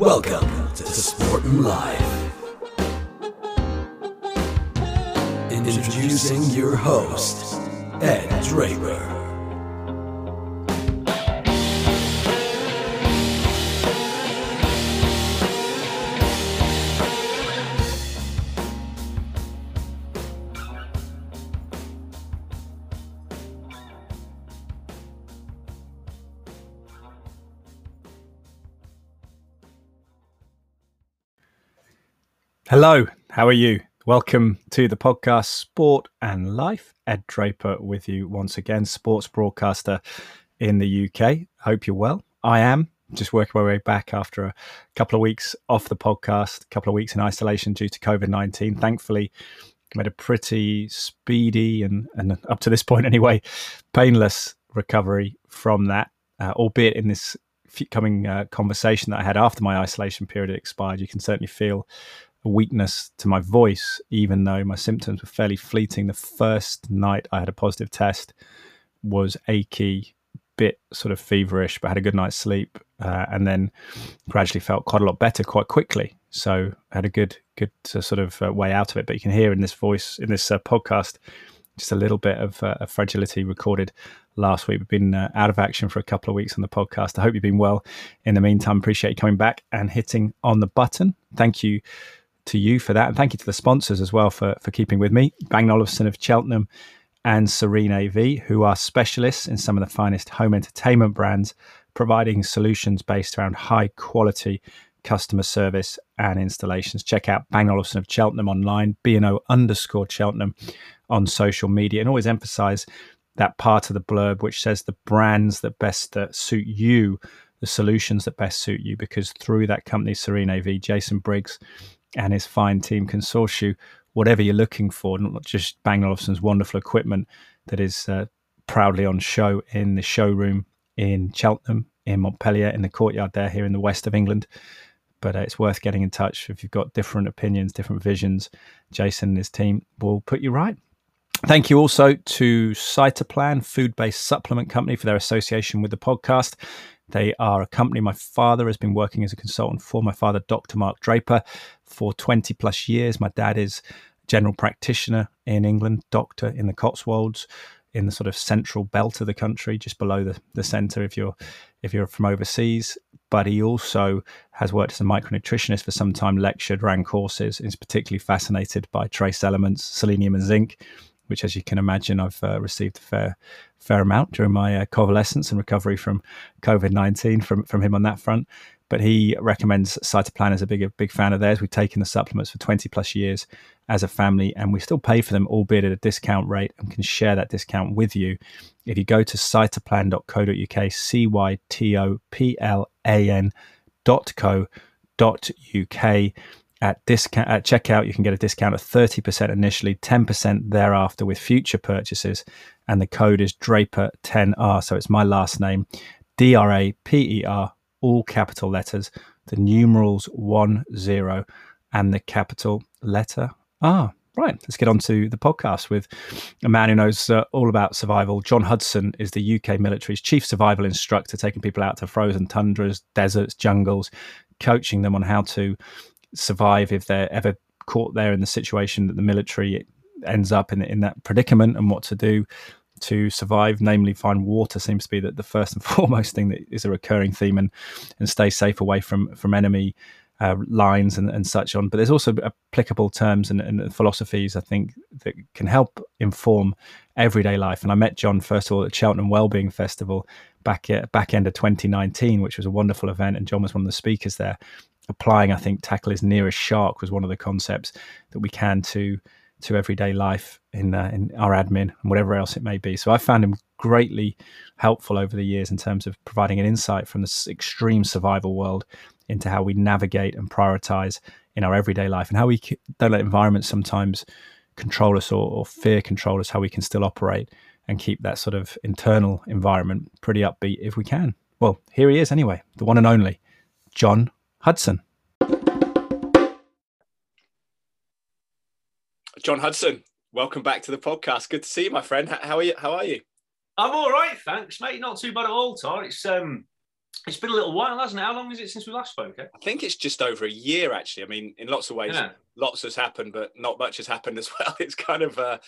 Welcome to Sportin' Life. Introducing your host, Ed Draper. Hello, how are you? Welcome to the podcast Sport and Life. Ed Draper with you once again, sports broadcaster in the UK. Hope you're well. I am just working my way back after a couple of weeks off the podcast, a couple of weeks in isolation due to COVID 19. Thankfully, made a pretty speedy and, and up to this point anyway, painless recovery from that, uh, albeit in this coming uh, conversation that I had after my isolation period expired, you can certainly feel a weakness to my voice, even though my symptoms were fairly fleeting. The first night I had a positive test was achy, bit sort of feverish, but had a good night's sleep, uh, and then gradually felt quite a lot better quite quickly. So I had a good, good uh, sort of uh, way out of it. But you can hear in this voice, in this uh, podcast, just a little bit of, uh, fragility recorded last week. We've been uh, out of action for a couple of weeks on the podcast. I hope you've been well. In the meantime, appreciate you coming back and hitting on the button. Thank you to you for that. And thank you to the sponsors as well for, for keeping with me. Bang Olufsen of Cheltenham and Serene AV, who are specialists in some of the finest home entertainment brands, providing solutions based around high quality customer service and installations. Check out Bang Olufsen of Cheltenham online, BNO underscore Cheltenham on social media, and always emphasize that part of the blurb which says the brands that best uh, suit you, the solutions that best suit you, because through that company, Serene AV, Jason Briggs and his fine team you whatever you're looking for, not just Bang Olufsen's wonderful equipment that is uh, proudly on show in the showroom in Cheltenham, in Montpellier, in the courtyard there here in the west of England. But uh, it's worth getting in touch if you've got different opinions, different visions. Jason and his team will put you right. Thank you also to Cytoplan, food based supplement company, for their association with the podcast. They are a company my father has been working as a consultant for. My father, Dr. Mark Draper, for 20 plus years. My dad is general practitioner in England, doctor in the Cotswolds, in the sort of central belt of the country, just below the, the center if you're if you're from overseas. But he also has worked as a micronutritionist for some time, lectured, ran courses, is particularly fascinated by trace elements, selenium and zinc, which, as you can imagine, I've uh, received a fair fair amount during my uh, convalescence and recovery from COVID nineteen from from him on that front. But he recommends Cytoplan as a big big fan of theirs. We've taken the supplements for twenty plus years as a family, and we still pay for them, albeit at a discount rate, and can share that discount with you if you go to cytoplan.co.uk, c y t o p l a n dot co dot uk at discount at checkout you can get a discount of 30% initially 10% thereafter with future purchases and the code is draper 10r so it's my last name d-r-a-p-e-r all capital letters. The numerals 1 0 and the capital letter r. Right let's get on to the podcast with a man who knows uh, all about survival. John hudson is the uk military's chief survival instructor taking people out to frozen tundras deserts jungles coaching them on how to survive if they're ever caught there in the situation that the military ends up in in that predicament and what to do to survive, namely find water seems to be the, the first and foremost thing that is a recurring theme and and stay safe away from from enemy uh, lines and, and such on. But there's also applicable terms and, and, philosophies I think that can help inform everyday life. And I met John first of all at Cheltenham Wellbeing Festival back at back end of 2019, which was a wonderful event, and John was one of the speakers there applying, I think, tackle his nearest shark was one of the concepts that we can to to everyday life in uh, in our admin and whatever else it may be. So I found him greatly helpful over the years in terms of providing an insight from the extreme survival world into how we navigate and prioritize in our everyday life and how we don't let environments sometimes control us or, or fear control us. How we can still operate and keep that sort of internal environment pretty upbeat if we can. Well, here he is anyway, the one and only John Hudson. John Hudson, welcome back to the podcast. Good to see you, my friend. How are you? How are you? I'm all right, thanks, mate. Not too bad at all, Tor. It's um, it's been a little while, hasn't it? How long is it since we last spoke? Eh? I think it's just over a year, actually. I mean, in lots of ways, Yeah. lots has happened, but not much has happened as well. It's kind of a,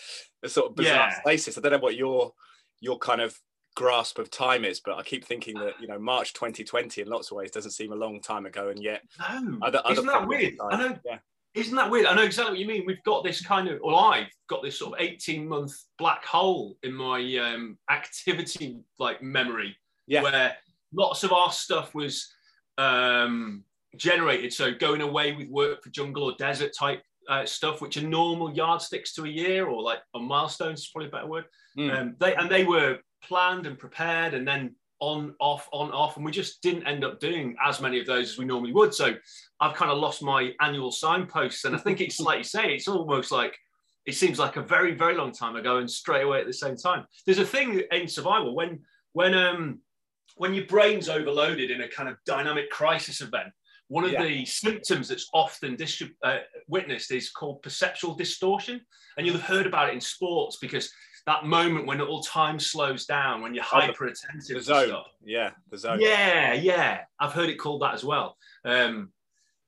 a sort of bizarre Yeah. stasis. I don't know what your your kind of grasp of time is, but I keep thinking that you know March 2020 in lots of ways doesn't seem a long time ago, and yet No, other, other isn't that weird? I know. Yeah. Isn't that weird? I know exactly what you mean. We've got this kind of, or I've got this sort of 18 month black hole in my um, activity like memory Yeah. where lots of our stuff was um, generated. So going away with work for jungle or desert type uh, stuff, which are normal yardsticks to a year or like on milestones is probably a better word. Mm. Um, they and they were planned and prepared and then on off on off and we just didn't end up doing as many of those as we normally would. So i've kind of lost my annual signposts and i think it's like you say it's almost like it seems like a very very long time ago and straight away at the same time. There's a thing in survival when when um when your brain's overloaded in a kind of dynamic crisis event one of Yeah. the symptoms that's often uh, witnessed is called perceptual distortion. And you'll have heard about it in sports because that moment when all time slows down when you're Oh, hyper attentive the zone. stuff. Yeah, the zone. Yeah, yeah. I've heard it called that as well. Um,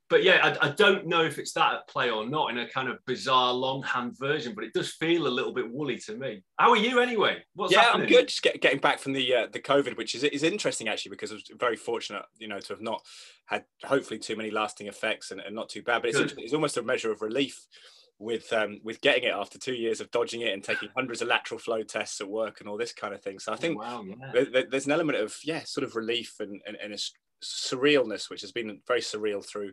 but yeah, I, I don't know if it's that at play or not in a kind of bizarre longhand version, but it does feel a little bit woolly to me. How are you anyway? What's yeah, happening? I'm good. Just get, getting back from the uh, the COVID, which is is interesting actually because I was very fortunate, you know, to have not had hopefully too many lasting effects and, and not too bad. But it's it's almost a measure of relief with um, with getting it after two years of dodging it and taking hundreds of lateral flow tests at work and all this kind of thing. So I think wow, yeah. there, there- there's an element of yeah, sort of relief and and, and a surrealness, which has been very surreal through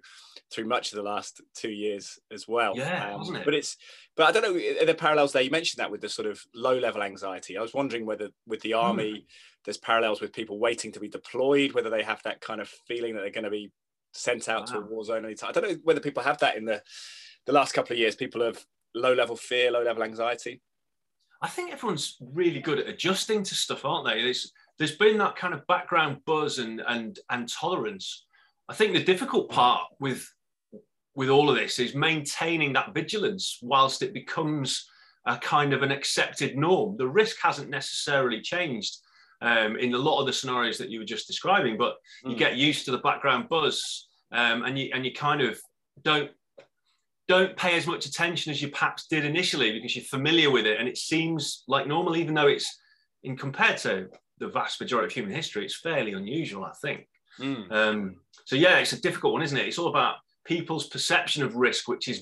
through much of the last two years as well. Yeah, wasn't it? But it's but I don't know are there parallels there. You mentioned that with the sort of low level anxiety. I was wondering whether with the Hmm. army there's parallels with people waiting to be deployed, whether they have that kind of feeling that they're going to be sent out to a war zone anytime. I don't know whether people have that in the the last couple of years. People have low level fear, low level anxiety. I think everyone's really good at adjusting to stuff, aren't they? There's there's been that kind of background buzz and and and tolerance. I think the difficult part with with all of this is maintaining that vigilance whilst it becomes a kind of an accepted norm. The risk hasn't necessarily changed um, in a lot of the scenarios that you were just describing, but you Mm. get used to the background buzz um, and you and you kind of don't don't pay as much attention as you perhaps did initially because you're familiar with it and it seems like normal even though it's in compared to the vast majority of human history it's fairly unusual i think. Mm. um, so yeah it's a difficult one isn't it? It's all about people's perception of risk which is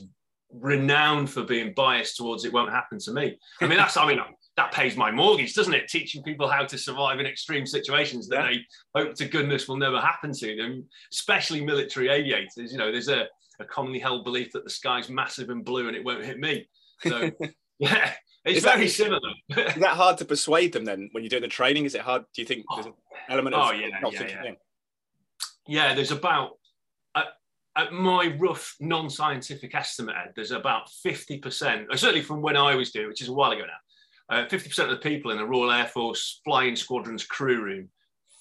renowned for being biased towards it won't happen to me. I mean that's i mean that pays my mortgage doesn't it? Teaching people how to survive in extreme situations that Yeah. they hope to goodness will never happen to them especially military aviators. You know there's a a commonly held belief that the sky's massive and blue and it won't hit me. So yeah, it's Is that- very similar. Is that hard to persuade them then when you're doing the training? Is it hard? Do you think there's an element of Oh, yeah, not yeah, yeah. yeah, there's about at, at my rough non-scientific estimate, Ed, there's about 50%, certainly from when I was doing, which is a while ago now, uh, 50% of the people in the Royal Air Force flying squadron's crew room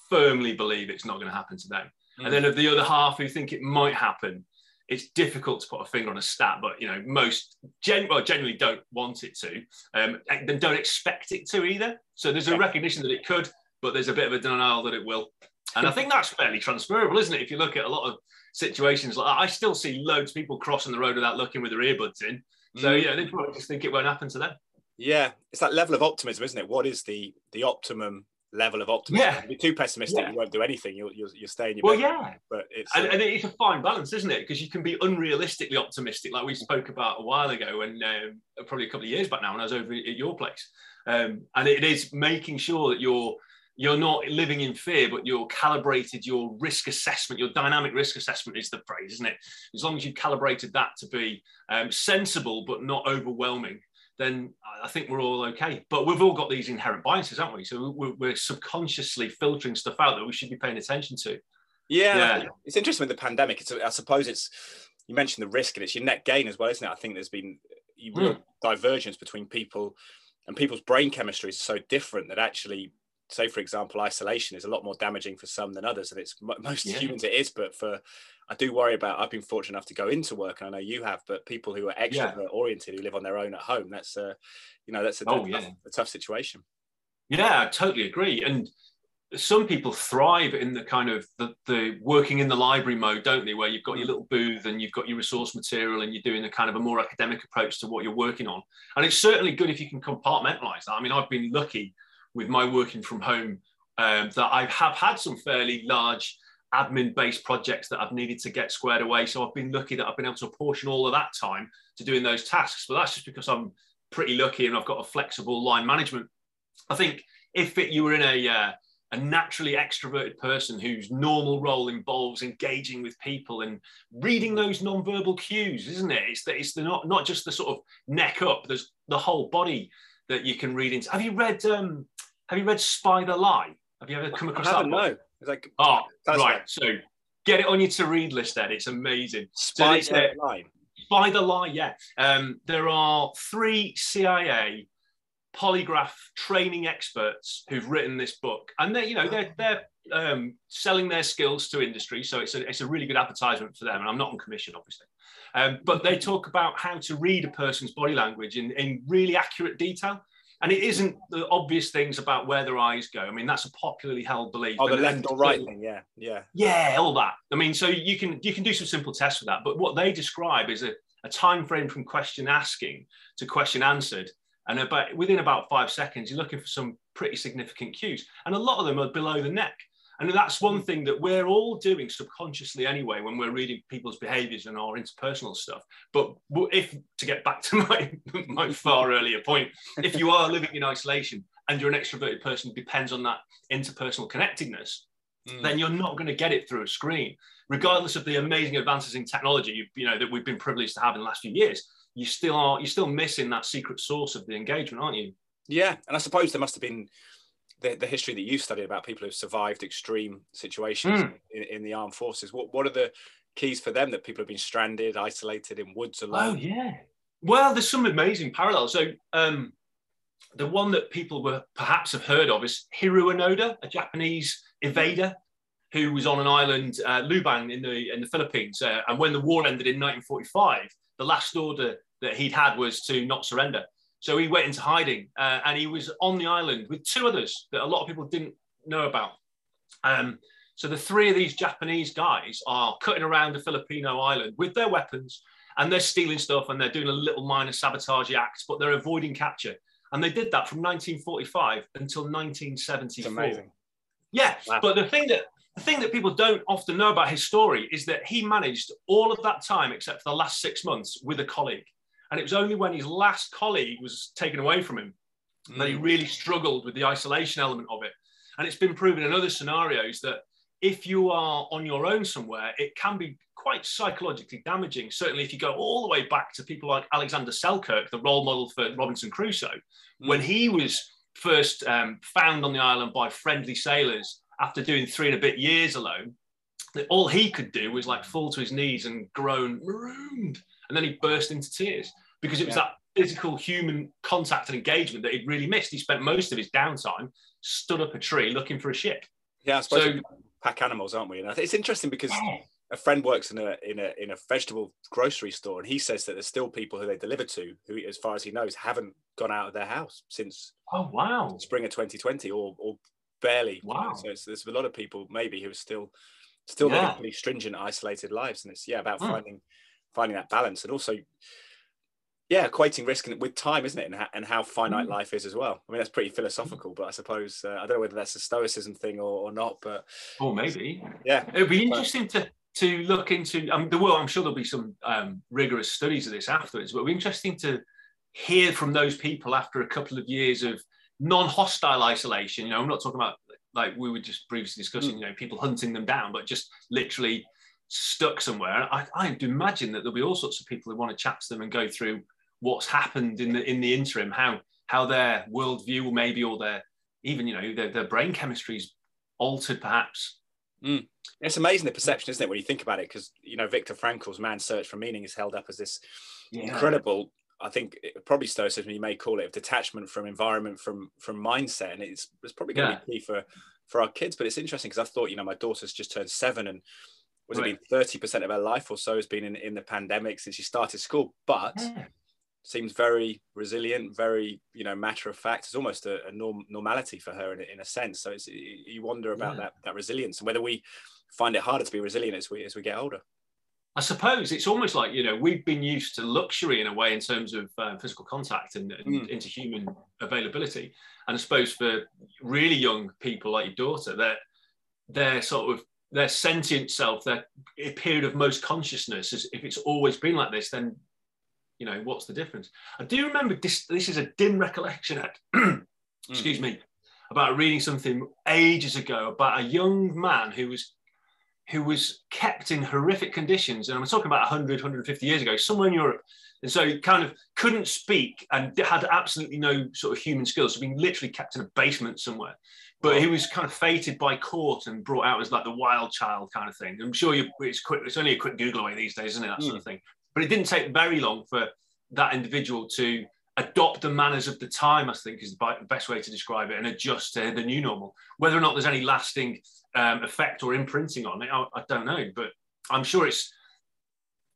firmly believe it's not going to happen to them. Mm. And then of the other half who think it might happen, it's difficult to put a finger on a stat, but you know, most gen- well, generally don't want it to, um, and then don't expect it to either. So there's a recognition that it could, but there's a bit of a denial that it will. And I think that's fairly transferable, isn't it? If you look at a lot of situations like that, I still see loads of people crossing the road without looking with their earbuds in. So Mm. yeah, they probably just think it won't happen to them. Yeah, it's that level of optimism, isn't it? What is the the optimum level of optimism? Yeah. If you're too pessimistic, Yeah. you won't do anything. You'll you'll, you'll stay in your Well, bed. yeah, But it's and, uh, and it's a fine balance, isn't it? Because you can be unrealistically optimistic, like we spoke about a while ago, and um, probably a couple of years back now, when I was over at your place. Um, and it is making sure that you're you're not living in fear, but you're calibrated your risk assessment, your dynamic risk assessment is the phrase, isn't it? As long as you've calibrated that to be um, sensible but not overwhelming, then I think we're all okay. But we've all got these inherent biases, haven't we? So we're, we're subconsciously filtering stuff out that we should be paying attention to. yeah, yeah. it's interesting with the pandemic. It's I suppose it's you mentioned the risk and it's your net gain as well, isn't it? I think there's been real Hmm. divergence between people and people's brain chemistry is so different that actually say for example isolation is a lot more damaging for some than others and it's mo- most Yeah. humans it is but for i do worry about i've been fortunate enough to go into work and i know you have but people who are extrovert oriented who live on their own at home that's a you know that's a, Oh, tough, yeah. a tough situation Yeah, I totally agree. And some people thrive in the kind of the, the working in the library mode, don't they? Where you've got your mm. little booth and you've got your resource material and you're doing a kind of a more academic approach to what you're working on. And it's certainly good if you can compartmentalize that. I mean, I've been lucky with my working from home um, that I have had some fairly large admin based projects that I've needed to get squared away. So I've been lucky that I've been able to apportion all of that time to doing those tasks. But that's just because I'm pretty lucky and I've got a flexible line management. I think if it, you were in a uh, a naturally extroverted person whose normal role involves engaging with people and reading those non-verbal cues, isn't it? It's that it's the not not just the sort of neck up. There's the whole body that you can read into. Have you read um, Have you read Spy the Lie? Have you ever come across I that? No. It's like oh right. So get it on your to read list. Then it's amazing. Spy so the Lie. Spy the Lie. Yeah. Um, there are three CIA polygraph training experts who've written this book, and they, you know, they're they're um, selling their skills to industry, so it's a it's a really good advertisement for them. And I'm not on commission, obviously, um, but they talk about how to read a person's body language in in really accurate detail. And it isn't the obvious things about where their eyes go. I mean, that's a popularly held belief. Oh, the and left or right thing, yeah, yeah, yeah, all that. I mean, so you can you can do some simple tests for that. But what they describe is a, a time frame from question asking to question answered and about within about five seconds, you're looking for some pretty significant cues. And a lot of them are below the neck. And that's one thing that we're all doing subconsciously anyway when we're reading people's behaviors and our interpersonal stuff. But if to get back to my, my far earlier point, if you are living in isolation and you're an extroverted person depends on that interpersonal connectedness, mm. then you're not going to get it through a screen, regardless of the amazing advances in technology you, you know that we've been privileged to have in the last few years you still are you're still missing that secret sauce of the engagement, aren't you? Yeah, and I suppose there must have been the, the history that you've studied about people who've survived extreme situations mm. in, in, the armed forces. What what are the keys for them that people have been stranded, isolated in woods alone? Oh yeah. Well, there's some amazing parallels. So um, the one that people were perhaps have heard of is Hiroo Onoda, a Japanese evader who was on an island, uh, Lubang, in the in the Philippines. Uh, and when the war ended in 1945, the last order that he'd had was to not surrender. So he went into hiding uh, and he was on the island with two others that a lot of people didn't know about. Um, so the three of these Japanese guys are cutting around the Filipino island with their weapons and they're stealing stuff and they're doing a little minor sabotage act, but they're avoiding capture. And they did that from 1945 until 1974. amazing. Yeah, wow. but the thing that the thing that people don't often know about his story is that he managed all of that time, except for the last six months, with a colleague. And it was only when his last colleague was taken away from him mm. that he mm. really struggled with the isolation element of it. And it's been proven in other scenarios that if you are on your own somewhere, it can be quite psychologically damaging. Certainly, if you go all the way back to people like Alexander Selkirk, the role model for Robinson Crusoe, mm. when he was first um, found on the island by friendly sailors after doing three and a bit years alone, all he could do was like fall to his knees and groan marooned, and then he burst into tears because it was yeah. that physical human contact and engagement that he'd really missed. He spent most of his downtime stood up a tree looking for a ship. Yeah, I suppose so, pack animals, aren't we? And it's interesting because yeah. a friend works in a in a in a vegetable grocery store, and he says that there's still people who they deliver to who, as far as he knows, haven't gone out of their house since oh wow spring of 2020 or or barely. Wow. So there's a lot of people maybe who are still still yeah. living pretty stringent, isolated lives, and it's yeah about mm. finding finding that balance and also yeah equating risk with time isn't it and, how, and how finite mm. life is as well i mean that's pretty philosophical but i suppose uh, i don't know whether that's a stoicism thing or, or not but or maybe yeah it'd be interesting but, to to look into um, the world i'm sure there'll be some um, rigorous studies of this afterwards but it'd be interesting to hear from those people after a couple of years of non-hostile isolation. You know, I'm not talking about like we were just previously discussing. Mm. You know, people hunting them down, but just literally stuck somewhere. I, I imagine that there'll be all sorts of people who want to chat to them and go through what's happened in the in the interim, how how their worldview maybe or their even you know their, their brain chemistry's altered perhaps. Mm. It's amazing the perception, isn't it, when you think about it? Because you know Viktor Frankl's man's search for meaning is held up as this yeah. incredible I think it, probably stoicism you may call it of detachment from environment from from mindset and it's, it's probably going to yeah. be key for for our kids but it's interesting because I thought you know my daughter's just turned seven and was right. it been 30% of her life or so has been in, in the pandemic since she started school but yeah. seems very resilient, very you know matter of fact. It's almost a, a norm, normality for her in, in a sense. So it's you wonder about yeah. that that resilience and whether we find it harder to be resilient as we as we get older. I suppose it's almost like you know we've been used to luxury in a way in terms of um, physical contact and, and mm. interhuman availability, and I suppose for really young people like your daughter, that their sort of their sentient self, their period of most consciousness, is if it's always been like this, then you know what's the difference? I do remember this. This is a dim recollection. At, excuse mm. me, about reading something ages ago about a young man who was who was kept in horrific conditions. And I'm talking about 100, 150 years ago, somewhere in Europe. And so he kind of couldn't speak and had absolutely no sort of human skills. So being literally kept in a basement somewhere. But he was kind of fated by court and brought out as like the wild child kind of thing. I'm sure you, it's quick. It's only a quick Google away these days, isn't it? That sort of hmm. thing. But it didn't take very long for that individual to adopt the manners of the time. I think is the best way to describe it, and adjust to the new normal. Whether or not there's any lasting um, effect or imprinting on it, I, I, don't know. But I'm sure it's,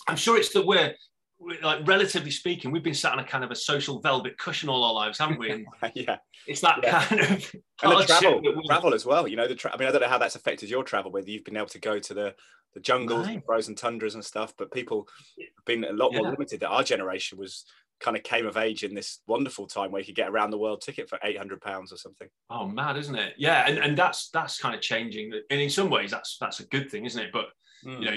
I'm sure it's that we're, we're, like relatively speaking, we've been sat on a kind of a social velvet cushion all our lives, haven't we? And yeah, it's that yeah. kind of and the travel, travel as well. You know, the tra- I mean, I don't know how that's affected your travel, whether you've been able to go to the the jungles, right. frozen tundras and stuff, but people have been a lot more limited. That our generation was kind of came of age in this wonderful time where you could get around the world ticket for 800 pounds or something. Oh mad isn't it? Yeah and, and that's that's kind of changing. And in some ways that's that's a good thing isn't it? But mm. you know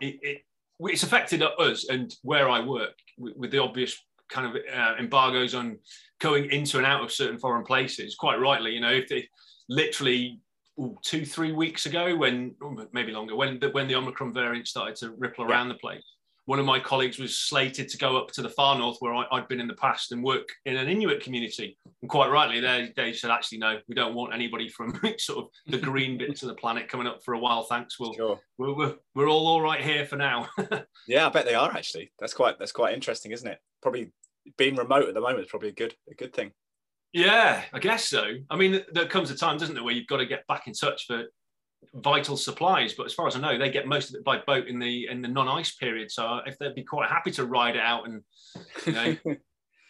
it, it, it's affected us and where i work with, the obvious kind of uh, embargoes on going into and out of certain foreign places. Quite rightly you know if they literally ooh, two three weeks ago when maybe longer when the, when the omicron variant started to ripple around yeah. the place one of my colleagues was slated to go up to the far north where I, had been in the past and work in an Inuit community. And quite rightly, they, they said, actually, no, we don't want anybody from sort of the green bits of the planet coming up for a while. Thanks. We'll, sure. we're, we're, we're all all right here for now. yeah, I bet they are actually. That's quite, that's quite interesting, isn't it? Probably being remote at the moment is probably a good, a good thing. Yeah, I guess so. I mean, there comes a time, doesn't there, where you've got to get back in touch for vital supplies. But as far as I know, they get most of it by boat in the in the non-ice period. So if they'd be quite happy to ride it out and you know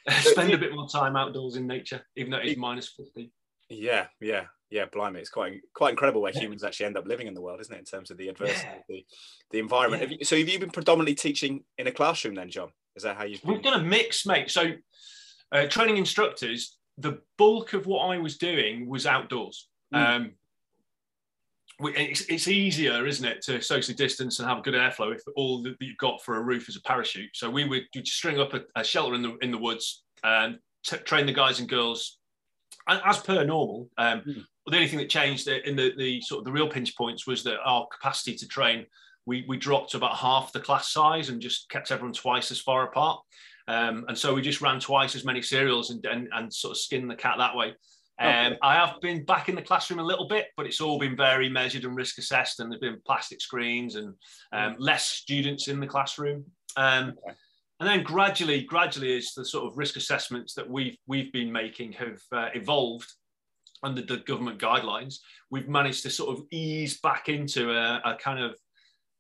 spend a bit more time outdoors in nature, even though it's minus fifty. Yeah, yeah, yeah. Blimey, it's quite quite incredible where yeah. humans actually end up living in the world, isn't it? In terms of the adversity, yeah. the the environment. Yeah. Have you, so have you been predominantly teaching in a classroom then, John? Is that how you've? Been? We've done a mix, mate. So uh, training instructors. The bulk of what I was doing was outdoors. Mm. Um, it's, it's, easier, isn't it, to socially distance and have a good airflow if all that you've got for a roof is a parachute. So we would string up a, a shelter in the in the woods and t- train the guys and girls as per normal. Um, mm. The only thing that changed in the, the sort of the real pinch points was that our capacity to train we, we dropped to about half the class size and just kept everyone twice as far apart. Um, and so we just ran twice as many serials and, and, and sort of skinned the cat that way. Um, I have been back in the classroom a little bit, but it's all been very measured and risk assessed, and there's been plastic screens and um, mm. less students in the classroom. Um, okay. And then gradually, gradually, as the sort of risk assessments that we've we've been making have uh, evolved under the government guidelines, we've managed to sort of ease back into a, a kind of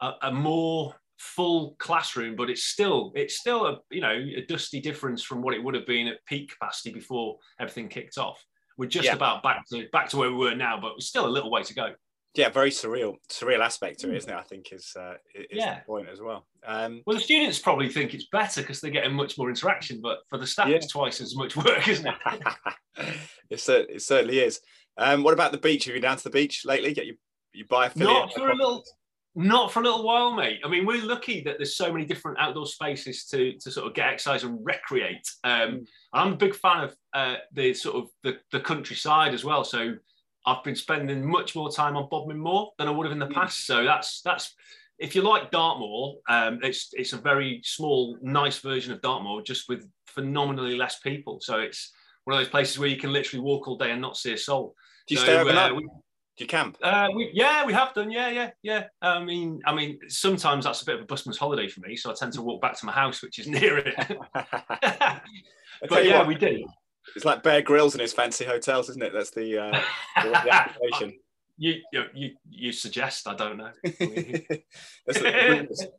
a, a, more full classroom, but it's still it's still a you know a dusty difference from what it would have been at peak capacity before everything kicked off. We're just yeah. about back to back to where we were now, but still a little way to go. Yeah, very surreal, surreal aspect to it, hmm. isn't it? I think is uh, is yeah. the point as well. Um, well, the students probably think it's better because they're getting much more interaction, but for the staff, yeah. it's twice as much work, isn't it? it, it certainly is. Um, what about the beach? Have you been down to the beach lately? Get you you buy a Not for a little, not for a little while, mate. I mean, we're lucky that there's so many different outdoor spaces to, to sort of get exercise and recreate. Um, mm. I'm a big fan of uh, the sort of the, the countryside as well. So I've been spending much more time on Bodmin Moor than I would have in the mm. past. So that's that's if you like Dartmoor, um, it's it's a very small, nice version of Dartmoor, just with phenomenally less people. So it's one of those places where you can literally walk all day and not see a soul. Do you so, stay overnight? Uh, do you camp? Uh, we, yeah, we have done. Yeah, yeah, yeah. I mean, I mean, sometimes that's a bit of a busman's holiday for me, so I tend to walk back to my house, which is near it. but yeah, what, we do. It's like Bear Grylls and his fancy hotels, isn't it? That's the, uh, the application. You, you, you, you suggest? I don't know.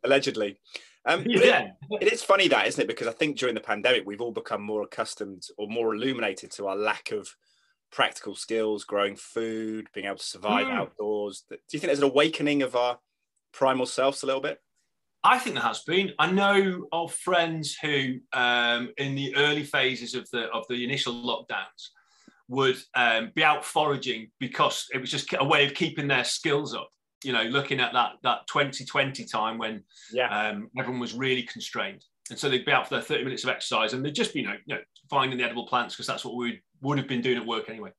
allegedly. Um, yeah. It, it is funny that, isn't it? Because I think during the pandemic, we've all become more accustomed or more illuminated to our lack of practical skills, growing food, being able to survive mm. outdoors. Do you think there's an awakening of our primal selves a little bit? I think there has been. I know of friends who, um, in the early phases of the of the initial lockdowns, would um, be out foraging because it was just a way of keeping their skills up. You know, looking at that that 2020 time when yeah. um, everyone was really constrained, and so they'd be out for their 30 minutes of exercise, and they'd just be you know, you know finding the edible plants because that's what we would have been doing at work anyway.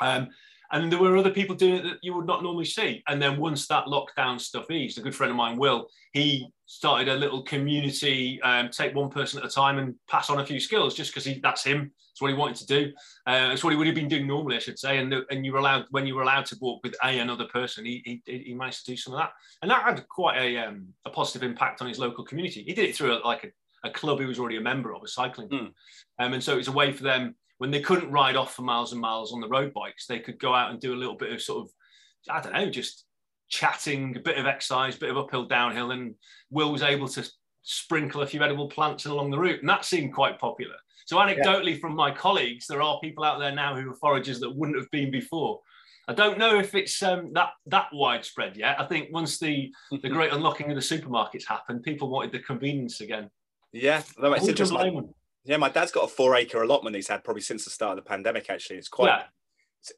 Um, and there were other people doing it that you would not normally see. And then once that lockdown stuff eased, a good friend of mine, Will, he started a little community, um, take one person at a time and pass on a few skills just because that's him. It's what he wanted to do. Uh, it's what he would have been doing normally, I should say. And, and you were allowed, when you were allowed to walk with a another person, he, he, he managed to do some of that. And that had quite a, um, a positive impact on his local community. He did it through a, like a, a club he was already a member of, a cycling. Mm. Um, and so it was a way for them when they couldn't ride off for miles and miles on the road bikes, they could go out and do a little bit of sort of, I don't know, just chatting, a bit of exercise, a bit of uphill, downhill. And Will was able to sprinkle a few edible plants along the route. And that seemed quite popular. So, anecdotally, yeah. from my colleagues, there are people out there now who are foragers that wouldn't have been before. I don't know if it's um, that that widespread yet. I think once the the great unlocking of the supermarkets happened, people wanted the convenience again. Yeah, no, it's interesting. Yeah, my dad's got a four acre allotment he's had probably since the start of the pandemic. Actually, it's quite, yeah.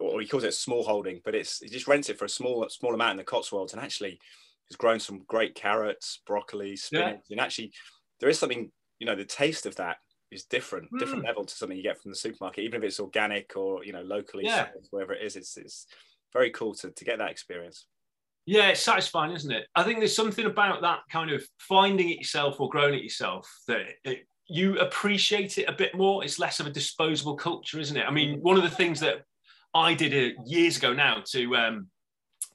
or he calls it a small holding, but it's he just rents it for a small small amount in the Cotswolds, and actually has grown some great carrots, broccoli, spinach, yeah. and actually there is something you know the taste of that is different, mm. different level to something you get from the supermarket, even if it's organic or you know locally, yeah. wherever it is. It's it's very cool to to get that experience. Yeah, it's satisfying, isn't it? I think there's something about that kind of finding it yourself or growing it yourself that it, you appreciate it a bit more. It's less of a disposable culture, isn't it? I mean, one of the things that I did uh, years ago now to um,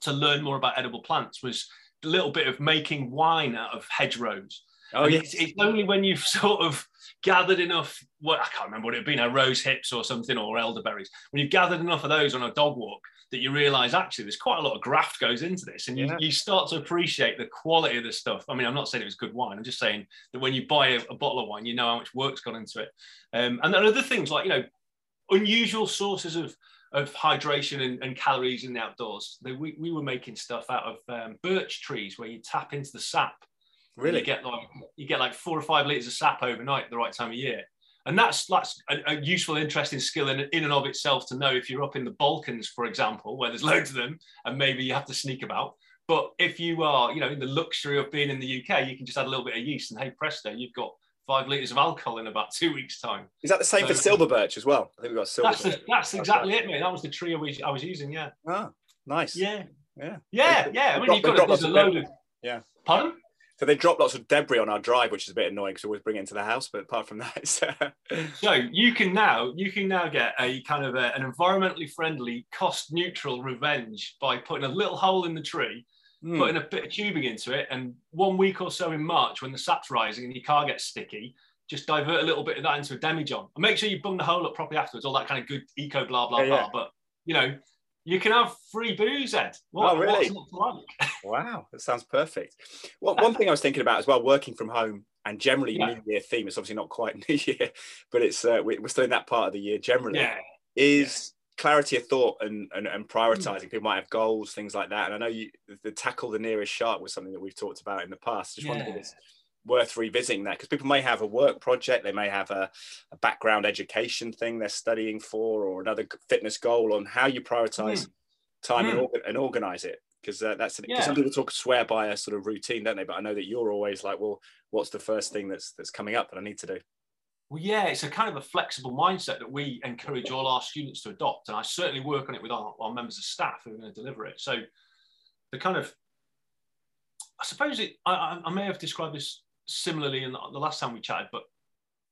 to learn more about edible plants was a little bit of making wine out of hedgerows. Oh, yes. It's, it's, only when you've sort of gathered enough, what I can't remember what it had been, a rose hips or something, or elderberries. When you've gathered enough of those on a dog walk, that you realize actually there's quite a lot of graft goes into this and you, yeah. you start to appreciate the quality of the stuff. I mean, I'm not saying it was good wine. I'm just saying that when you buy a, a bottle of wine, you know how much work's gone into it. Um, and then other things like, you know, unusual sources of, of hydration and, and calories in the outdoors. They, we, we were making stuff out of um, birch trees where you tap into the sap. Really? You get like you get like four or five liters of sap overnight at the right time of year and that's that's a, a, useful, interesting skill in, in and of itself to know if you're up in the Balkans, for example, where there's loads of them, and maybe you have to sneak about. But if you are, you know, in the luxury of being in the UK, you can just add a little bit of yeast, and hey presto, you've got five liters of alcohol in about two weeks' time. Is that the same so, for silver birch as well? I think we've got silver. That's, the, that's exactly it, mate. That was the tree I was, I was using. Yeah. Ah, nice. Yeah. Yeah. Yeah. Yeah. I mean, you've got a, a load of. Yeah. Pardon? So they drop lots of debris on our drive, which is a bit annoying because we always bring it into the house. But apart from that, so. so you can now you can now get a kind of a, an environmentally friendly, cost neutral revenge by putting a little hole in the tree, mm. putting a bit of tubing into it, and one week or so in March when the sap's rising and your car gets sticky, just divert a little bit of that into a demijohn and make sure you bung the hole up properly afterwards. All that kind of good eco blah blah yeah, blah. Yeah. But you know, you can have free booze, Ed. What, oh, really? Like? wow, that sounds perfect. Well, one thing I was thinking about as well, working from home and generally yeah. New Year theme. It's obviously not quite New Year, but it's uh, we're still in that part of the year generally. Yeah. Is yeah. clarity of thought and and, and prioritizing. Mm. People might have goals, things like that. And I know you the tackle the nearest shark was something that we've talked about in the past. Just yeah. wondered if it's worth revisiting that because people may have a work project, they may have a, a, background education thing they're studying for, or another fitness goal on how you prioritize mm. time mm. And, orga- and, organize it. Because uh, that's yeah. some people talk swear by a sort of routine, don't they? But I know that you're always like, well, what's the first thing that's that's coming up that I need to do? Well, yeah, it's a kind of a flexible mindset that we encourage all our students to adopt, and I certainly work on it with our, our members of staff who are going to deliver it. So the kind of I suppose it, I, I, may have described this similarly in the, the last time we chatted, but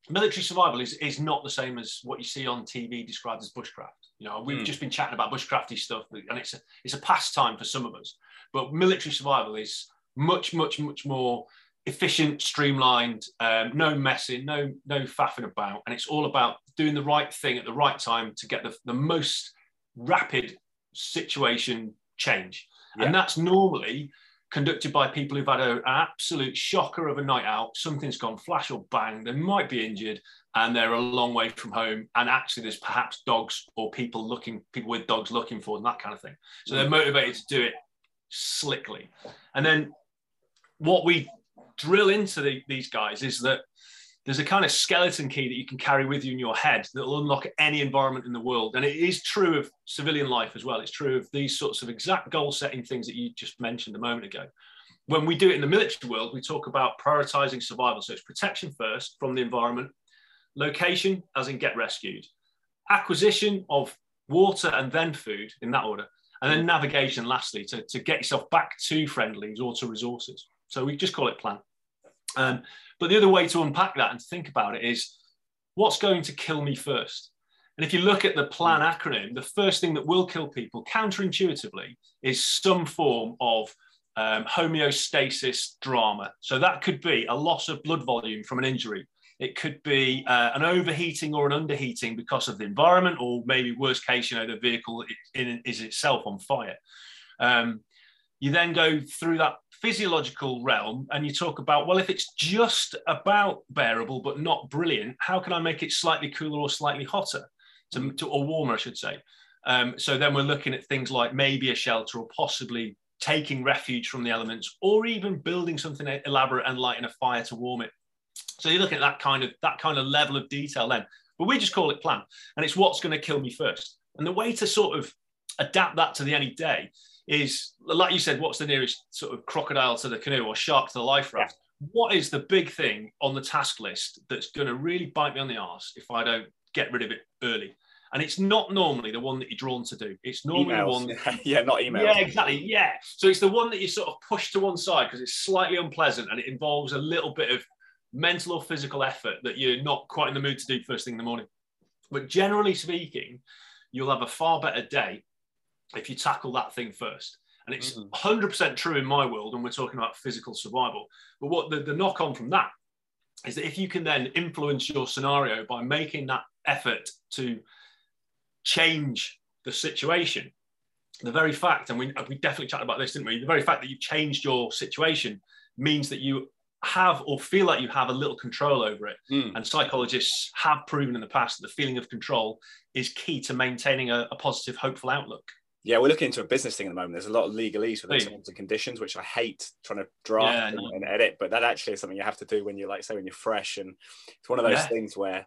military survival is, is not the same as what you see on TV described as bushcraft. You know, we've mm. just been chatting about bushcrafty stuff, and it's a, it's a pastime for some of us. But military survival is much, much, much more efficient, streamlined, um, no messing, no no faffing about, and it's all about doing the right thing at the right time to get the, the most rapid situation change. Yeah. And that's normally conducted by people who've had a, an absolute shocker of a night out. Something's gone flash or bang. They might be injured and they're a long way from home. And actually, there's perhaps dogs or people looking, people with dogs looking for them, that kind of thing. So they're mm. motivated to do it slickly. And then what we drill into the, these guys is that there's a kind of skeleton key that you can carry with you in your head that will unlock any environment in the world. And it is true of civilian life as well. It's true of these sorts of exact goal setting things that you just mentioned a moment ago. When we do it in the military world, we talk about prioritizing survival. So it's protection first from the environment, location, as in get rescued, acquisition of water and then food in that order, and then mm. navigation lastly to, to get yourself back to friendlies or to resources. So we just call it plan. Um, but the other way to unpack that and think about it is what's going to kill me first? And if you look at the PLAN mm. acronym, the first thing that will kill people counterintuitively is some form of um, homeostasis drama. So that could be a loss of blood volume from an injury. It could be uh, an overheating or an underheating because of the environment, or maybe worst case, you know, the vehicle is itself on fire. Um, you then go through that physiological realm and you talk about, well, if it's just about bearable but not brilliant, how can I make it slightly cooler or slightly hotter, to, to or warmer, I should say? Um, so then we're looking at things like maybe a shelter or possibly taking refuge from the elements or even building something elaborate and lighting a fire to warm it. So you're looking at that kind of that kind of level of detail then. But we just call it plan. And it's what's going to kill me first. And the way to sort of adapt that to the any day is like you said, what's the nearest sort of crocodile to the canoe or shark to the life raft? Yeah. What is the big thing on the task list that's going to really bite me on the arse if I don't get rid of it early? And it's not normally the one that you're drawn to do. It's normally Emails. one. That, yeah, not email. Yeah, exactly. Yeah. So it's the one that you sort of push to one side because it's slightly unpleasant and it involves a little bit of mental or physical effort that you're not quite in the mood to do first thing in the morning. But generally speaking, you'll have a far better day if you tackle that thing first. And it's mm. 100% true in my world, and we're talking about physical survival. But what the, the knock on from that is that if you can then influence your scenario by making that effort to change the situation, the very fact, and we, we definitely chatted about this, didn't we? The very fact that you've changed your situation means that you have or feel like you have a little control over it. Mm. And psychologists have proven in the past that the feeling of control is key to maintaining a, a positive, hopeful outlook. Yeah, we're looking into a business thing at the moment. There's a lot of legalese with the terms and conditions, which I hate trying to draft yeah, and, no. and, edit, but that actually is something you have to do when you're like, say, when you're fresh. And it's one of those yeah. things where,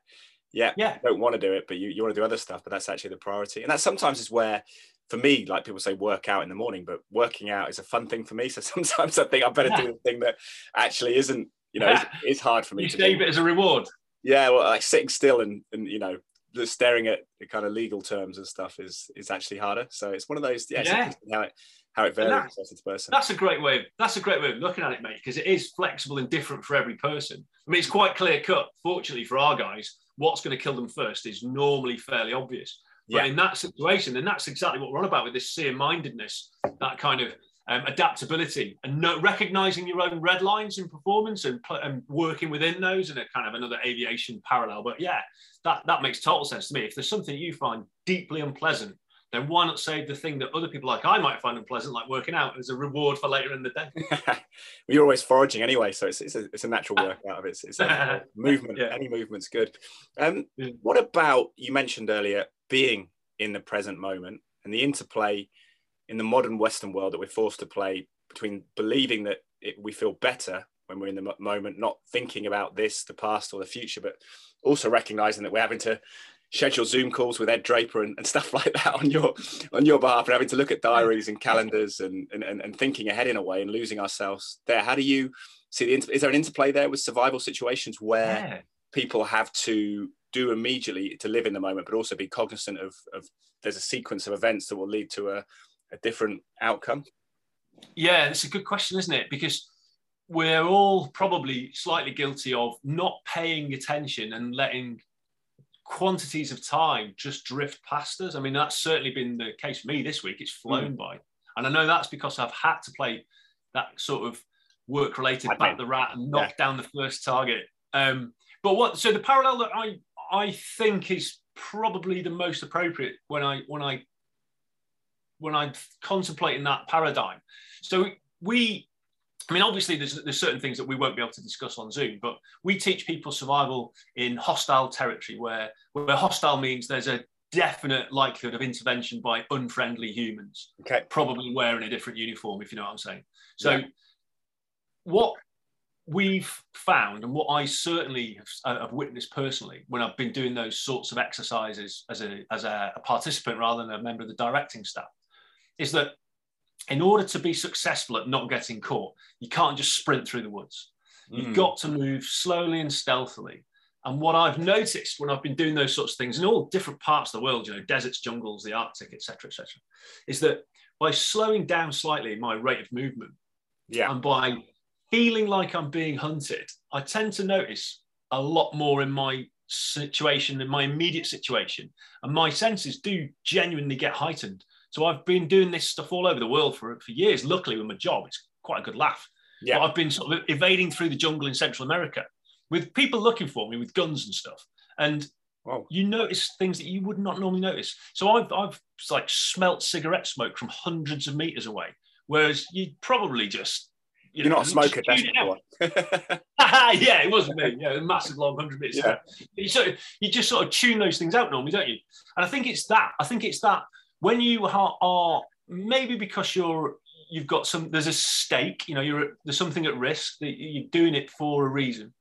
yeah, yeah, you don't want to do it, but you, you want to do other stuff, but that's actually the priority. And that sometimes is where, for me, like people say, work out in the morning, but working out is a fun thing for me. So sometimes I think I better yeah. do the thing that actually isn't, you know, it's, hard for me. You to save do. it as a reward. Yeah, well, like sitting still and, and you know, staring at the kind of legal terms and stuff is is actually harder. So it's one of those. Yeah, yeah. how it how it varies person to person. That's a great way. That's a great way of looking at it, mate, because it is flexible and different for every person. I mean, it's quite clear cut. Fortunately for our guys, what's going to kill them first is normally fairly obvious. But yeah. in that situation, then that's exactly what we're on about with this seer mindedness, that kind of um, adaptability and no, recognizing your own red lines in performance and, and working within those and a kind of another aviation parallel. But yeah, that, that makes total sense to me. If there's something you find deeply unpleasant, then why not save the thing that other people like I might find unpleasant, like working out, as a reward for later in the day? well, you're always foraging anyway, so it's, it's, a, it's a natural workout of it. It's, it's a movement. yeah. Any movement's good. Um, yeah. What about you mentioned earlier being in the present moment and the interplay in the modern Western world that we're forced to play between believing that it, we feel better when we're in the moment, not thinking about this, the past or the future, but also recognizing that we're having to schedule Zoom calls with Ed Draper and, and stuff like that on your on your behalf, and having to look at diaries and calendars and, and and thinking ahead in a way and losing ourselves there. How do you see the is there an interplay there with survival situations where yeah. people have to do immediately to live in the moment, but also be cognizant of, of there's a sequence of events that will lead to a, a different outcome? Yeah, it's a good question, isn't it? Because we're all probably slightly guilty of not paying attention and letting quantities of time just drift past us. I mean, that's certainly been the case for me this week. It's flown mm. by. And I know that's because I've had to play that sort of work related back the rat and knock yeah. down the first target. Um, but what so the parallel that I I think is probably the most appropriate when I when I when I'm contemplating that paradigm. So we I mean, obviously, there's, there's certain things that we won't be able to discuss on Zoom, but we teach people survival in hostile territory, where where hostile means there's a definite likelihood of intervention by unfriendly humans. Okay. Probably wearing a different uniform, if you know what I'm saying. So, yeah. what we've found, and what I certainly have, uh, have, witnessed personally when I've been doing those sorts of exercises as a as a, a participant rather than a member of the directing staff, is that in order to be successful at not getting caught, you can't just sprint through the woods. You've mm. got to move slowly and stealthily. And what I've noticed when I've been doing those sorts of things in all different parts of the world, you know, deserts, jungles, the Arctic, etc., etc., is that by slowing down slightly my rate of movement, yeah, and by feeling like I'm being hunted, I tend to notice a lot more in my situation, in my immediate situation, and my senses do genuinely get heightened. So I've been doing this stuff all over the world for, for years. Luckily, with my job, it's quite a good laugh. Yeah. But I've been sort of evading through the jungle in Central America with people looking for me with guns and stuff. And wow. you notice things that you would not normally notice. So I've, I've like smelt cigarette smoke from hundreds of meters away, whereas you'd probably just you are not a smoker, that's yeah, it wasn't me. Yeah, massive long hundred meters. Yeah. Of, you just sort of tune those things out normally, don't you? And I think it's that. I think it's that when you are, are maybe because you're you've got some there's a stake you know you're there's something at risk that you're doing it for a reason.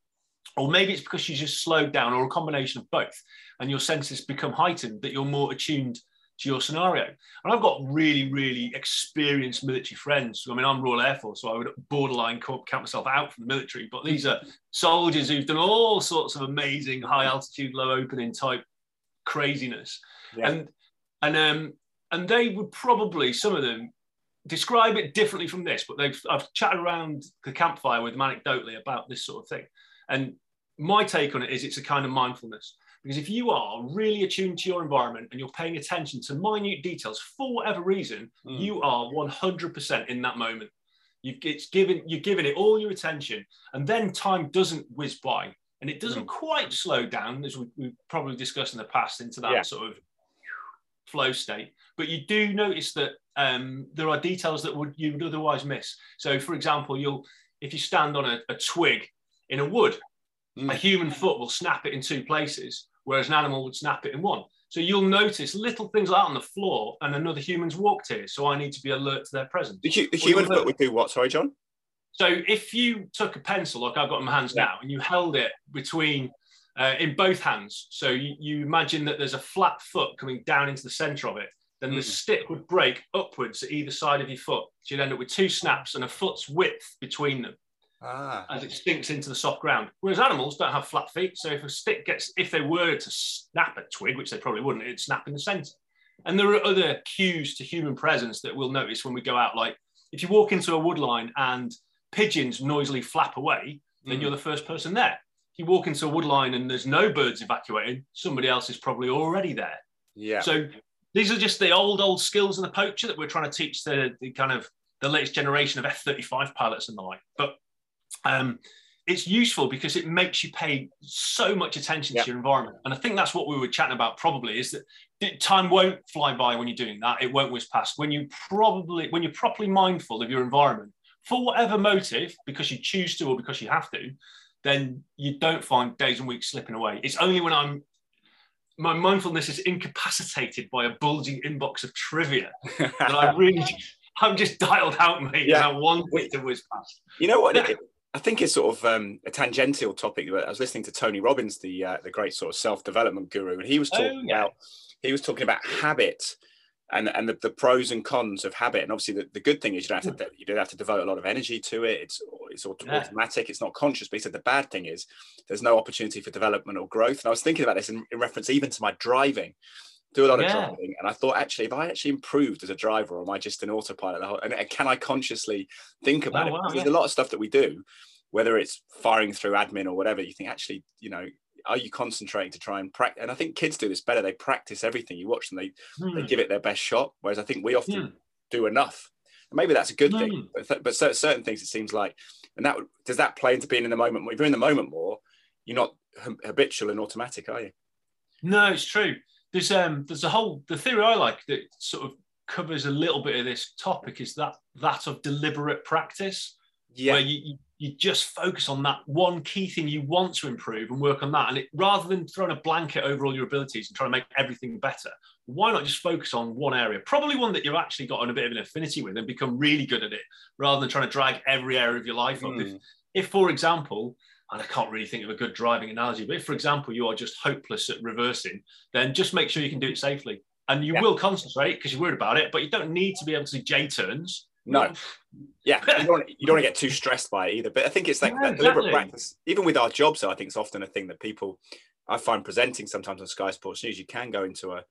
Or maybe it's because you just slowed down or a combination of both and your senses become heightened that you're more attuned to your scenario. And i've got really really experienced military friends. I mean i'm royal air force so i would borderline count myself out from the military but these are soldiers who've done all sorts of amazing high altitude low opening type craziness. Yeah. and and um and they would probably some of them describe it differently from this but they've i've chatted around the campfire with them anecdotally about this sort of thing and my take on it is it's a kind of mindfulness because if you are really attuned to your environment and you're paying attention to minute details for whatever reason, mm. you are 100% in that moment. You've, it's given, you're giving it all your attention, and then time doesn't whiz by, and it doesn't mm. quite slow down as we, have probably discussed in the past into that yeah. sort of flow state. But you do notice that um, there are details that would you would otherwise miss. So, for example, you'll if you stand on a, a twig in a wood Mm. A human foot will snap it in two places, whereas an animal would snap it in one. So you'll notice little things like that on the floor, and another human's walked here. So I need to be alert to their presence. The, the human foot would do what? Sorry, John. So if you took a pencil, like I've got in my hands now, and you held it between uh, in both hands, so you, you, imagine that there's a flat foot coming down into the center of it, then mm. the stick would break upwards at either side of your foot. So you'd end up with two snaps and a foot's width between them ah. as it sinks into the soft ground. Whereas animals don't have flat feet, so if a stick gets, if they were to snap a twig, which they probably wouldn't, it'd snap in the centre. And there are other cues to human presence that we'll notice when we go out. Like if you walk into a woodline and pigeons noisily flap away, then mm. you're the first person there. If you walk into a woodline and there's no birds evacuating, somebody else is probably already there. Yeah. So these are just the old, old skills in the poacher that we're trying to teach the, the kind of the latest generation of F-35 pilots and the like. But um, it's useful because it makes you pay so much attention yep. to your environment. And I think that's what we were chatting about probably is that time won't fly by when you're doing that. It won't whiz past. When you probably, when you're properly mindful of your environment for whatever motive, because you choose to or because you have to, then you don't find days and weeks slipping away. It's only when I'm my mindfulness is incapacitated by a bulging inbox of trivia that I really I'm just dialed out, mate. Yeah. And I want it to whiz past. You know what? It, I think it's sort of um, a tangential topic. But I was listening to Tony Robbins, the uh, the great sort of self development guru, and he was talking oh, yeah. about he was talking about habit and and the, the, pros and cons of habit. And obviously, the, the good thing is you don't have to you don't have to devote a lot of energy to it. It's it's automatic. It's not conscious. But he said the bad thing is there's no opportunity for development or growth. And I was thinking about this in, in reference even to my driving do a lot of driving. And I thought, actually, if I actually improved as a driver, or am I just an autopilot? the Whole, and, and, can I consciously think about oh, it? Wow, There's yeah. a lot of stuff that we do, whether it's firing through admin or whatever. You think, actually, you know, are you concentrating to try and practice? And I think kids do this better. They practice everything. You watch them, they they hmm. give it their best shot. Whereas I think we often hmm. do enough. And maybe that's a good thing. Hmm. But, but certain things, it seems like, and that does that play into being in the moment? If you're in the moment more, you're not habitual and automatic, are you? No, it's true there's um there's a whole the theory I like that sort of covers a little bit of this topic is that that of deliberate practice. yeah. where you, you, just focus on that one key thing you want to improve and work on that. And it, rather than throwing a blanket over all your abilities and trying to make everything better, why not just focus on one area? Probably one that you've actually got a bit of an affinity with and become really good at it, rather than trying to drag every area of your life up. If, hmm. if, for example, and I can't really think of a good driving analogy, but if, for example, you are just hopeless at reversing, then just make sure you can do it safely. And you yeah. will concentrate because you're worried about it, but you don't need to be able to do J turns. No. Yeah, you don't, you don't want to get too stressed by it either. But I think it's like yeah, that deliberate exactly. practice. Even with our jobs, I think it's often a thing that people, I find presenting sometimes on Sky Sports News, you can go into a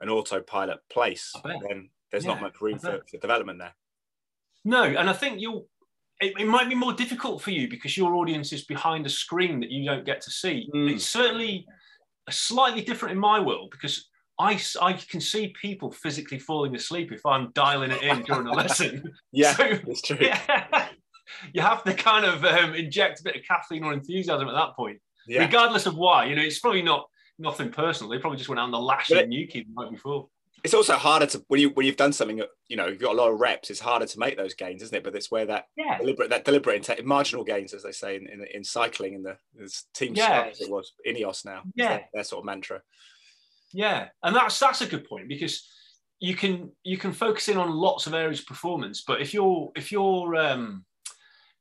an autopilot place, then there's yeah, not much room for, for development there. No, and I think you'll it, it, might be more difficult for you because your audience is behind a screen that you don't get to see. Mm. It's certainly slightly different in my world because I, I can see people physically falling asleep if I'm dialing it in during a lesson. yeah, so, it's true. Yeah, you have to kind of um, inject a bit of caffeine or enthusiasm at that point, yeah. regardless of why. You know, it's probably not nothing personal. They probably just went out on the lash and Newquay the night before it's also harder to when you when you've done something you know you've got a lot of reps it's harder to make those gains isn't it but it's where that yeah. deliberate that deliberate marginal gains as they say in, in, in cycling in the team yeah. it was Ineos now yeah their, their, sort of mantra yeah and that's that's a good point because you can you can focus in on lots of areas of performance but if you're if you're um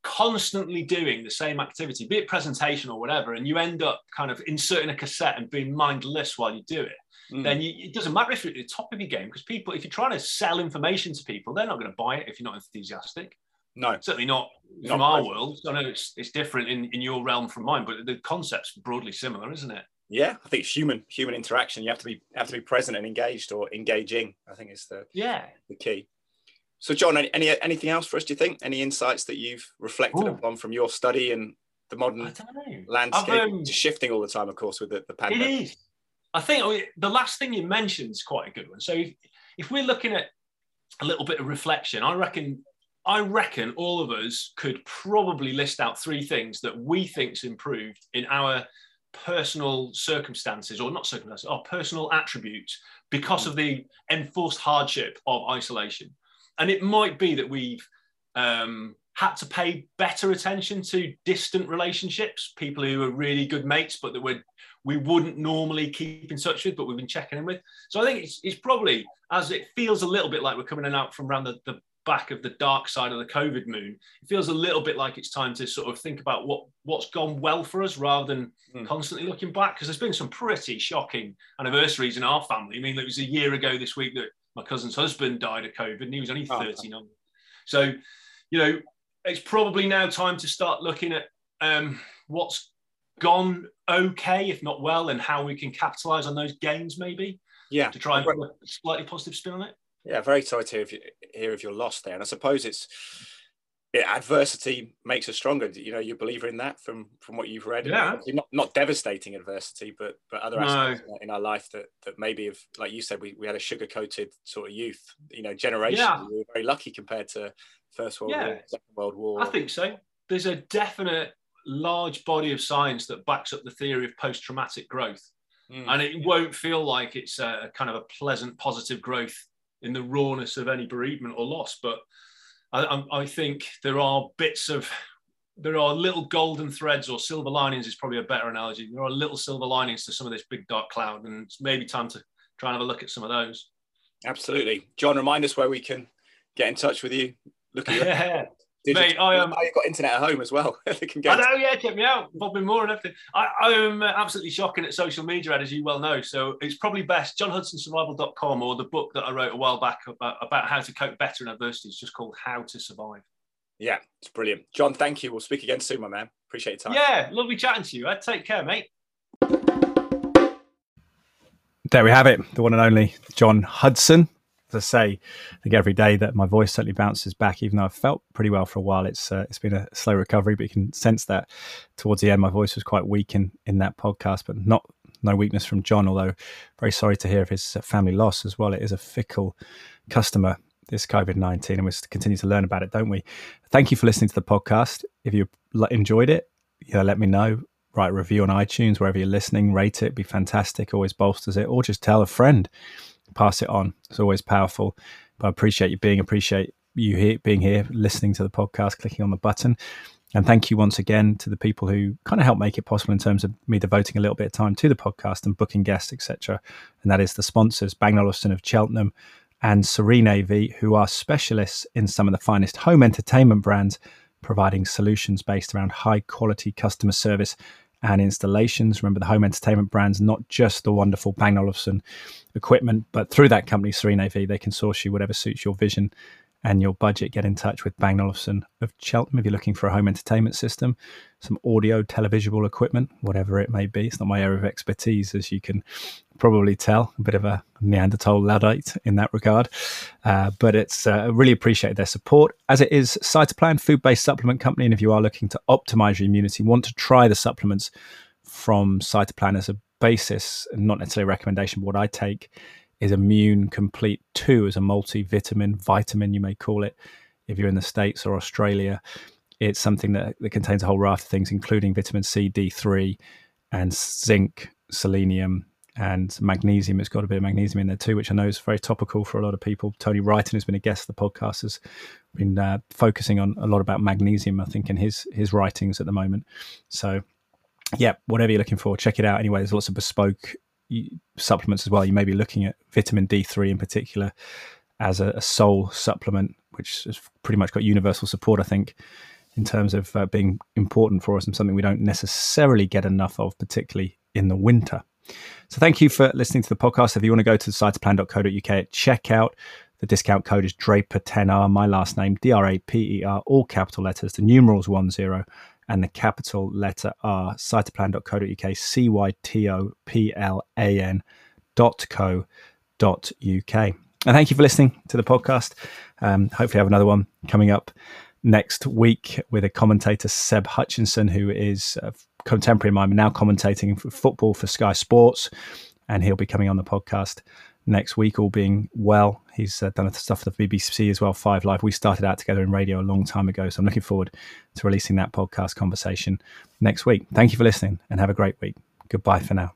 constantly doing the same activity be it presentation or whatever and you end up kind of inserting a cassette and being mindless while you do it mm. then you, it doesn't matter if you're at the top of your game because people, if you're trying to sell information to people, they're not going to buy it if you're not enthusiastic. No, certainly not, not from our world. I know it's it's different in, in your realm from mine, but the concept's broadly similar, isn't it? Yeah, I think it's human human interaction. You have to be have to be present and engaged or engaging. I think is the yeah the key. So, John, any anything else for us? Do you think any insights that you've reflected Ooh. upon from your study and the modern landscape, um, shifting all the time, of course, with the, the pandemic? It is. I think the last thing you mentioned is quite a good one. So if, if we're looking at a little bit of reflection, I reckon I reckon all of us could probably list out three things that we think's improved in our personal circumstances, or not circumstances, our personal attributes because of the enforced hardship of isolation. And it might be that we've um, had to pay better attention to distant relationships, people who are really good mates, but that we're we wouldn't normally keep in touch with, but we've been checking in with. So I think it's, it's probably, as it feels a little bit like we're coming in out from around the, the back of the dark side of the COVID moon, it feels a little bit like it's time to sort of think about what, what's gone well for us rather than mm. constantly looking back. Because there's been some pretty shocking anniversaries in our family. I mean, it was a year ago this week that my cousin's husband died of COVID and he was only 39. Oh. So, you know, it's probably now time to start looking at um, what's gone okay, if not well, and how we can capitalize on those gains, maybe. Yeah. To try and put a slightly positive spin on it. Yeah, very sorry to hear if, you, hear if you're lost there. And I suppose it's yeah, adversity makes us stronger. You know, you believe in that from from what you've read. Yeah. Not not devastating adversity, but but other aspects in our life that that maybe have, like you said, we, we had a sugar coated sort of youth. You know, generation. Yeah. We were very lucky compared to First World yeah. War, Second World War. I think so. There's a definite large body of science that backs up the theory of post traumatic growth. Mm. And it won't feel like it's a, kind of a pleasant, positive growth in the rawness of any bereavement or loss. But I, I, think there are bits of, there are little golden threads or silver linings is probably a better analogy. There are little silver linings to some of this big dark cloud, and it's maybe time to try and have a look at some of those. Absolutely. John, remind us where we can get in touch with you. Look at yeah. Mate, I am. Um, you've got internet at home as well. they can get I know, yeah, check me out. Bobbing Moore and everything. I, I am absolutely shocking at social media, as you well know. So it's probably best johnhudsonsurvival.com or the book that I wrote a while back about, about how to cope better in adversity. It's just called How to Survive. Yeah, it's brilliant. John, thank you. We'll speak again soon, my man. Appreciate your time. Yeah, lovely chatting to you. I take care, mate. There we have it, the one and only John Hudson to say, I think every day that my voice certainly bounces back, even though I've felt pretty well for a while. It's uh, it's been a slow recovery, but you can sense that towards the end, my voice was quite weak in in that podcast, but not no weakness from John. Although very sorry to hear of his uh, family loss as well. It is a fickle customer. This COVID 19, and we continue to learn about it, don't we? Thank you for listening to the podcast. If you enjoyed it, you know, let me know write a review on iTunes, wherever you're listening, rate it, be fantastic, always bolsters it, or just tell a friend pass it on. It's always powerful. But I appreciate you being, appreciate you here, being here, listening to the podcast, clicking on the button. And thank you once again to the people who kind of help make it possible in terms of me devoting a little bit of time to the podcast and booking guests, etc. And that is the sponsors, Bang Olufsen of Cheltenham and Serene AV, who are specialists in some of the finest home entertainment brands, providing solutions based around high quality customer service and installations. Remember, the home entertainment brands, not just the wonderful Bang Olufsen equipment, but through that company, Serene AV, they can source you whatever suits your vision and your budget, get in touch with Bang Olufsen of Cheltenham if you're looking for a home entertainment system, some audio, televisual equipment, whatever it may be. It's not my area of expertise, as you can probably tell. A bit of a Neanderthal Luddite in that regard. Uh, but it's uh, really appreciate their support, as it is Cytoplan, food based supplement company. And if you are looking to optimize your immunity, want to try the supplements from Cytoplan as a basis, not necessarily a recommendation, but what I take is Immune Complete 2 as a multivitamin, vitamin, you may call it, if you're in the States or Australia. It's something that, that contains a whole raft of things, including vitamin C, D3, and zinc, selenium, and magnesium. It's got a bit of magnesium in there too, which I know is very topical for a lot of people. Tony Wrighton has been a guest of the podcast, has been uh, focusing on a lot about magnesium, I think, in his his writings at the moment. So, yeah, whatever you're looking for, check it out. Anyway, there's lots of bespoke supplements as well. You may be looking at vitamin D3 in particular as a, a sole supplement, which has pretty much got universal support, I think, in terms of uh, being important for us and something we don't necessarily get enough of, particularly in the winter. So thank you for listening to the podcast. If you want to go to cytoplan.co.uk, check out the discount code is Draper10R, my last name, D R A P E R, all capital letters, the numerals 10 and the capital letter R, cytoplan.co.uk, C Y T O P L A N dot co dot UK. And thank you for listening to the podcast. Um, hopefully, I have another one coming up next week with a commentator, Seb Hutchinson, who is a contemporary of mine, now commentating for football for Sky Sports. And he'll be coming on the podcast next week, all being well. He's uh, done stuff for the BBC as well, Five Live. We started out together in radio a long time ago. So I'm looking forward to releasing that podcast conversation next week. Thank you for listening and have a great week. Goodbye for now.